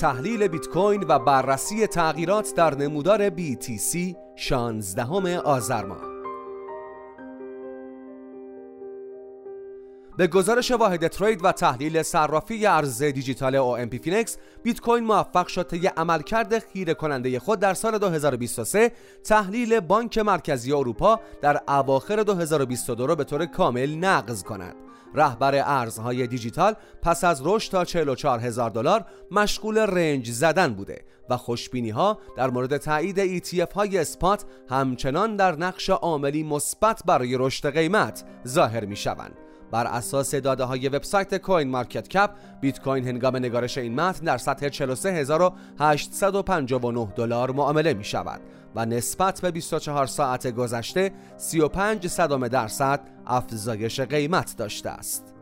تحلیل بیت کوین و بررسی تغییرات در نمودار BTC 16 آذر ماه. به گزارش واحد trade و تحلیل صرافی ارز دیجیتال OMPFinex بیت کوین موفق شد طی عملکرد خیره کننده خود در سال 2023 تحلیل بانک مرکزی اروپا در اواخر 2022 را به طور کامل نقض کند. رهبر ارزهای دیجیتال پس از رشد تا 44 هزار دلار مشغول رنج زدن بوده و خوشبینی ها در مورد تایید ETF های اسپات همچنان در نقش عاملی مثبت برای رشد قیمت ظاهر می شوند. بر اساس داده های وبسایت کوین مارکت کپ بیت کوین هنگام نگارش این متن در سطح 43859 دلار معامله می شود و نسبت به 24 ساعت گذشته 35 صدام درصد افزایش قیمت داشته است.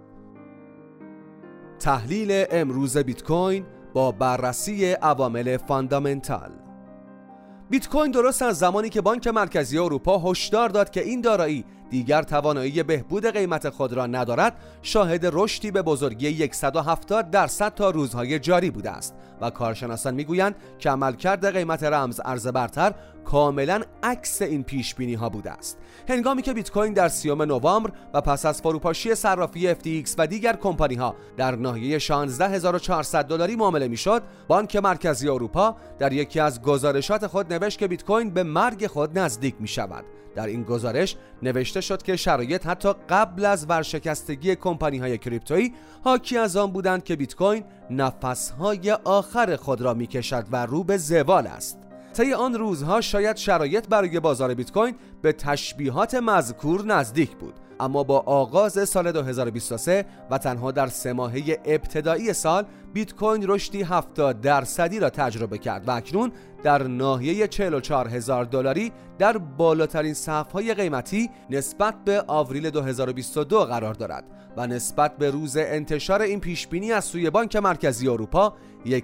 تحلیل امروز بیت کوین با بررسی عوامل فاندامنتال بیت کوین درست از زمانی که بانک مرکزی اروپا هشدار داد که این دارایی دیگر توانایی بهبود قیمت خود را ندارد شاهد رشدی به بزرگی 170 درصد تا روزهای جاری بوده است و کارشناسان می‌گویند که عملکرد قیمت رمز ارز برتر کاملا عکس این پیش بینی ها بوده است. هنگامی که بیت کوین در سیوم نوامبر و پس از فروپاشی صرافی FTX و دیگر کمپانی ها در ناحیه 16400 دلاری معامله می‌شد بانک مرکزی اروپا در یکی از گزارشات خود نوشت که بیت کوین به مرگ خود نزدیک می شود در این گزارش نوشته شد که شرایط حتی قبل از ورشکستگی کمپانی های کریپتویی حاکی از آن بودند که بیت کوین نفسهای آخر خود را می‌کشد و رو به زوال است. طی آن روزها شاید شرایط برای بازار بیت کوین به تشبیهات مذکور نزدیک بود. اما با آغاز سال 2023 و تنها در سه ماهه ابتدایی سال بیت کوین رشدی 70 درصدی را تجربه کرد و اکنون در ناحیه 44 هزار دلاری در بالاترین های قیمتی نسبت به آوریل 2022 قرار دارد و نسبت به روز انتشار این پیشبینی از سوی بانک مرکزی اروپا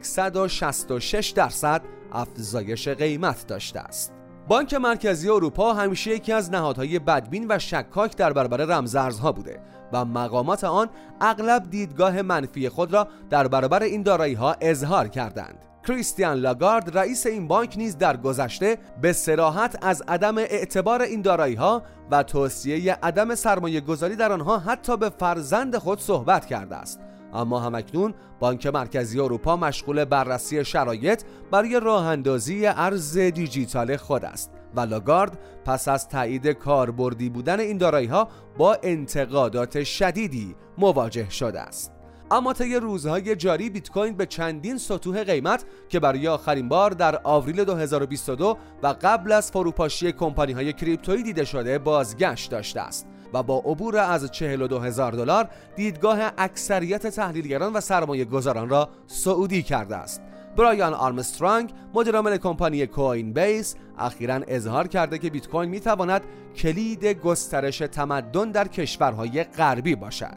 166 درصد افزایش قیمت داشته است. بانک مرکزی اروپا همیشه یکی از نهادهای بدبین و شکاک در برابر رمزارزها بوده و مقامات آن اغلب دیدگاه منفی خود را در برابر این دارایی ها اظهار کردند. کریستیان لاگارد رئیس این بانک نیز در گذشته به سراحت از عدم اعتبار این دارایی ها و توصیه عدم سرمایه گذاری در آنها حتی به فرزند خود صحبت کرده است اما همکنون بانک مرکزی اروپا مشغول بررسی شرایط برای راه اندازی ارز دیجیتال خود است و لاگارد پس از تایید کاربردی بودن این دارایی ها با انتقادات شدیدی مواجه شده است. اما طی روزهای جاری بیت کوین به چندین سطوح قیمت که برای آخرین بار در آوریل 2022 و قبل از فروپاشی کمپانی های کریپتویی دیده شده بازگشت داشته است. و با عبور از 42 هزار دلار دیدگاه اکثریت تحلیلگران و سرمایه گذاران را صعودی کرده است. برایان آرمسترانگ مدیرعامل کمپانی کوین بیس اخیرا اظهار کرده که بیت کوین می‌تواند کلید گسترش تمدن در کشورهای غربی باشد.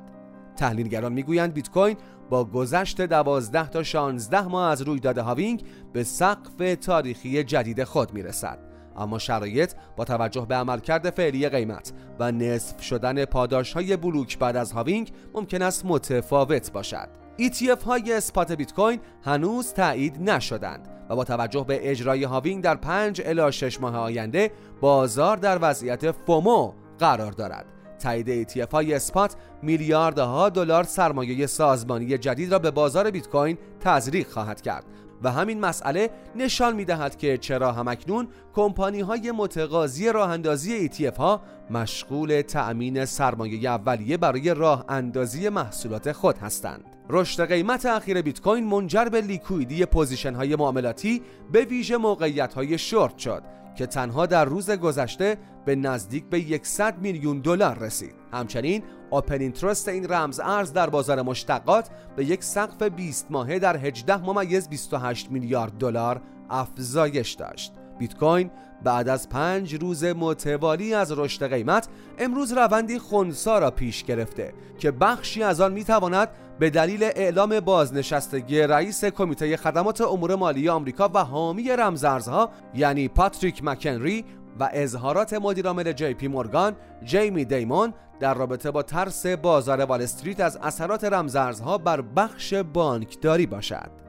تحلیلگران می‌گویند بیت کوین با گذشت 12 تا 16 ماه از رویداد halving به سقف تاریخی جدید خود می‌رسد. اما شرایط با توجه به عملکرد فعلی قیمت و نصف شدن پاداش های بلوک بعد از halving ممکن است متفاوت باشد. ETF های spot بیت کوین هنوز تایید نشدند و با توجه به اجرای halving در 5 الی 6 ماه آینده بازار در وضعیت FOMO قرار دارد. تایید ETF های spot میلیاردها دلار سرمایه سازمانی جدید را به بازار بیت کوین تزریق خواهد کرد و همین مسئله نشان می دهد که چرا هم‌اکنون کمپانی های متقاضی راه اندازی ETF ها مشغول تأمین سرمایه اولیه برای راه اندازی محصولات خود هستند. رشد قیمت اخیر بیت کوین منجر به liquid ی position های معاملاتی به ویژه موقعیت های شورت شد که تنها در روز گذشته به نزدیک به 100 میلیون دلار رسید. همچنین open interest این رمز ارز در بازار مشتقات به یک سقف 20 ماهه در 18 ممیز 28 میلیارد دلار افزایش داشت. بیت کوین بعد از پنج روز متوالی از رشد قیمت امروز روندی خونسا را پیش گرفته که بخشی از آن می‌تواند به دلیل اعلام بازنشستگی رئیس کمیته خدمات امور مالی آمریکا و حامی رمزارزها یعنی پاتریک مکنری و اظهارات مدیرعامل جی پی مورگان جیمی دیمون در رابطه با ترس بازار وال استریت از اثرات رمزارزها بر بخش بانکداری باشد.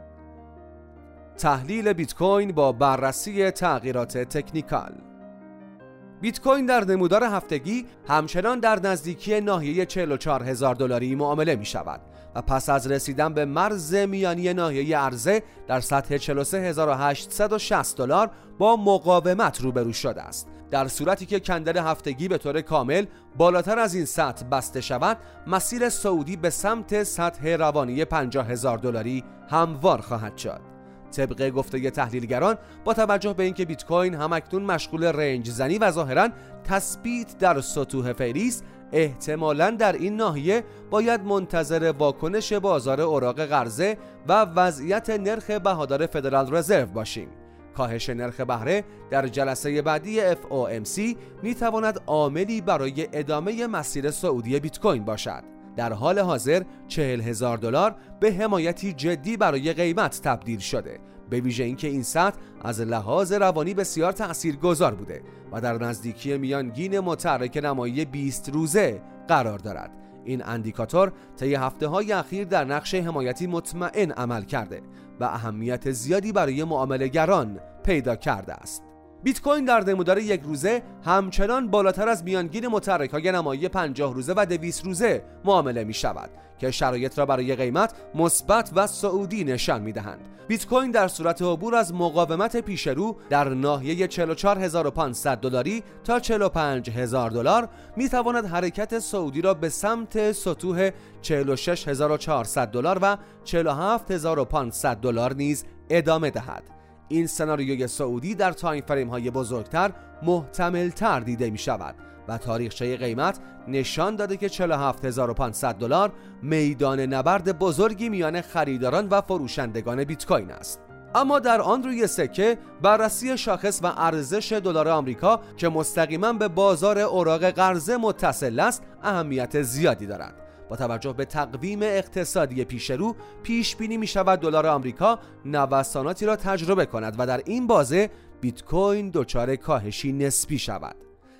تحلیل بیت کوین با بررسی تغییرات تکنیکال. بیت کوین در نمودار هفتگی همچنان در نزدیکی ناحیه 44 هزار دلاری معامله می شود و پس از رسیدن به مرز میانی ناحیه عرضه در سطح 43860 دلار با مقاومت روبرو شده است. در صورتی که کندل هفتگی به طور کامل بالاتر از این سطح بسته شود مسیر سعودی به سمت سطح روانی 50 هزار دلاری هموار خواهد شد. طبق گفته تحلیلگران با توجه به اینکه بیت کوین همکنون مشغول رنج زنی و ظاهرا تثبیت در سطوح فعلی است احتمالا در این ناحیه باید منتظر واکنش بازار اوراق قرضه و وضعیت نرخ بهادار فدرال رزرو باشیم. کاهش نرخ بهره در جلسه بعدی FOMC می تواند عاملی برای ادامه مسیر سعودی بیت کوین باشد. در حال حاضر چهل هزار دلار به حمایتی جدی برای قیمت تبدیل شده. به ویژه اینکه این سطح از لحاظ روانی بسیار گذار بوده و در نزدیکی میانگین متحرک نمایی 20 روزه قرار دارد. این اندیکاتور طی هفته های اخیر در نقش حمایتی مطمئن عمل کرده و اهمیت زیادی برای معاملهگران پیدا کرده است. بیت کوین در نمودار یک روزه همچنان بالاتر از میانگین متحرک های نمایی 50 روزه و 200 روزه معامله می شود که شرایط را برای قیمت مثبت و سعودی نشان می دهند. بیت کوین در صورت عبور از مقاومت پیش رو در ناحیه 44500 دلاری تا 45000 دلار می تواند حرکت سعودی را به سمت سطوح 46400 دلار و 47500 دلار نیز ادامه دهد. این سناریوی سعودی در تایم فریم های بزرگتر محتمل تر دیده می شود و تاریخچه قیمت نشان داده که 47500 دلار میدان نبرد بزرگی میان خریداران و فروشندگان بیت کوین است. اما در آن روی سکه بررسی شاخص و ارزش دلار آمریکا که مستقیما به بازار اوراق قرضه متصل است اهمیت زیادی دارد. با توجه به تقویم اقتصادی پیش رو پیش بینی می شود دلار آمریکا نوساناتی را تجربه کند و در این بازه بیت کوین دچار کاهشی نسبی شود.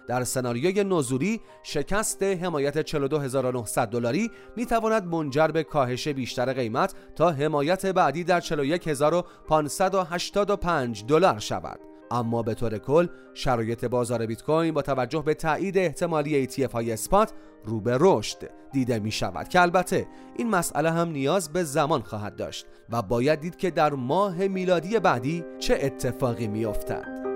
در سناریوی نزولی شکست حمایت 42900 دلاری می تواند منجر به کاهش بیشتر قیمت تا حمایت بعدی در 41585 دلار شود. اما به طور کل شرایط بازار بیت کوین با توجه به تایید احتمالی ETF های اسپات رو به رشد دیده می شود که البته این مسئله هم نیاز به زمان خواهد داشت و باید دید که در ماه میلادی بعدی چه اتفاقی می افتد.